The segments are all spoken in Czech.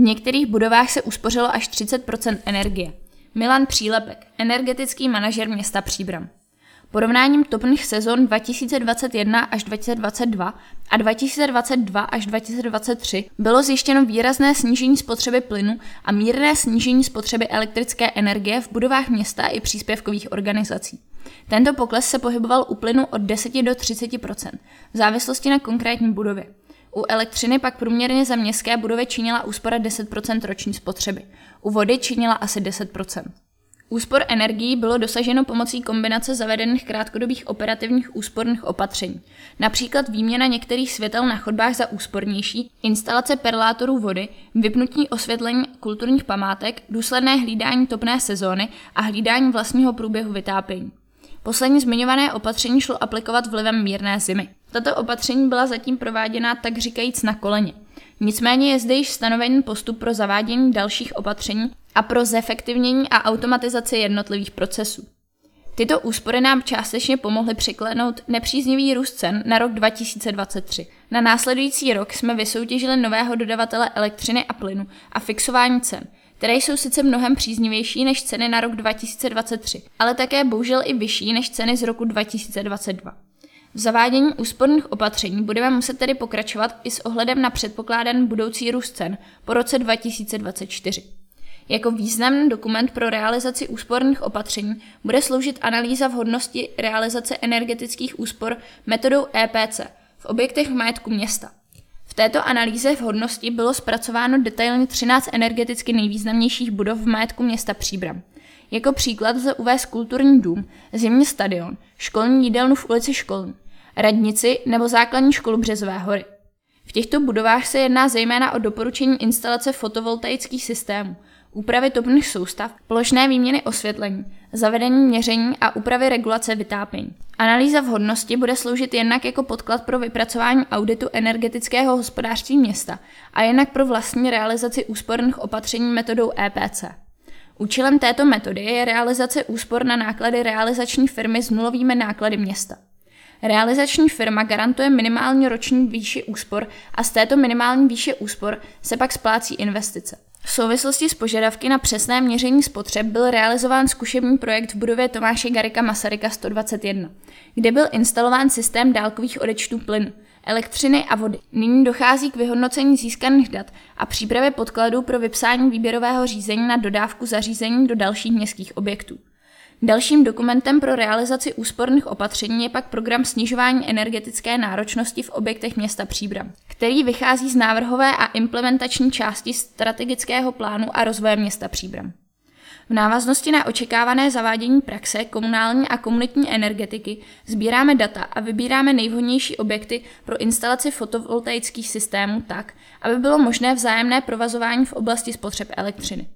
V některých budovách se uspořilo až 30% energie. Milan Přílepek, energetický manažer města Příbram. Porovnáním topných sezon 2021 až 2022 a 2022 až 2023 bylo zjištěno výrazné snížení spotřeby plynu a mírné snížení spotřeby elektrické energie v budovách města i příspěvkových organizací. Tento pokles se pohyboval u plynu od 10 do 30% v závislosti na konkrétní budově. U elektřiny pak průměrně za městské budovy činila úspora 10% roční spotřeby. U vody činila asi 10% Úspor energií bylo dosaženo pomocí kombinace zavedených krátkodobých operativních úsporných opatření, například výměna některých světel na chodbách za úspornější, instalace perlátorů vody, vypnutí osvětlení kulturních památek, důsledné hlídání topné sezóny a hlídání vlastního průběhu vytápění. Poslední zmiňované opatření šlo aplikovat vlivem mírné zimy. Tato opatření byla zatím prováděna tak říkajíc na koleně. Nicméně je zde již stanovený postup pro zavádění dalších opatření a pro zefektivnění a automatizaci jednotlivých procesů. Tyto úspory nám částečně pomohly překlenout nepříznivý růst cen na rok 2023. Na následující rok jsme vysoutěžili nového dodavatele elektřiny a plynu a fixování cen, které jsou sice mnohem příznivější než ceny na rok 2023, ale také bohužel i vyšší než ceny z roku 2022. V zavádění úsporných opatření budeme muset tedy pokračovat i s ohledem na předpokládaný budoucí růst cen po roce 2024. Jako významný dokument pro realizaci úsporných opatření bude sloužit analýza vhodnosti realizace energetických úspor metodou EPC v objektech v majetku města. V této analýze vhodnosti bylo zpracováno detailně 13 energeticky nejvýznamnějších budov v majetku města Příbram. Jako příklad lze uvést kulturní dům, zimní stadion, školní jídelnu v ulici Školní, radnici nebo základní školu Březové hory. V těchto budovách se jedná zejména o doporučení instalace fotovoltaických systémů, úpravy topných soustav, plošné výměny osvětlení, zavedení měření a úpravy regulace vytápění. Analýza vhodnosti bude sloužit jednak jako podklad pro vypracování auditu energetického hospodářství města a jednak pro vlastní realizaci úsporných opatření metodou EPC. Účelem této metody je realizace úspor na náklady realizační firmy s nulovými náklady města. Realizační firma garantuje minimální roční výši úspor a z této minimální výše úspor se pak splácí investice. V souvislosti s požadavky na přesné měření spotřeb byl realizován zkušební projekt v budově Tomáše Garika Masaryka 121, kde byl instalován systém dálkových odečtů plynu, elektřiny a vody. Nyní dochází k vyhodnocení získaných dat a přípravě podkladů pro vypsání výběrového řízení na dodávku zařízení do dalších městských objektů. Dalším dokumentem pro realizaci úsporných opatření je pak program snižování energetické náročnosti v objektech města Příbram, který vychází z návrhové a implementační části strategického plánu a rozvoje města Příbram. V návaznosti na očekávané zavádění praxe komunální a komunitní energetiky sbíráme data a vybíráme nejvhodnější objekty pro instalaci fotovoltaických systémů tak, aby bylo možné vzájemné provazování v oblasti spotřeb elektřiny.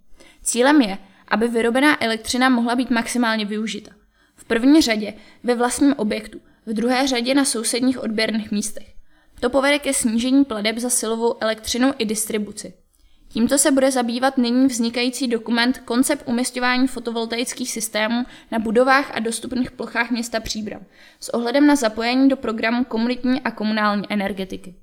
Cílem je, aby vyrobená elektřina mohla být maximálně využita. V první řadě ve vlastním objektu, v druhé řadě na sousedních odběrných místech. To povede ke snížení pladeb za silovou elektřinu i distribuci. Tímto se bude zabývat nyní vznikající dokument Koncept umistování fotovoltaických systémů na budovách a dostupných plochách města Příbram s ohledem na zapojení do programu komunitní a komunální energetiky.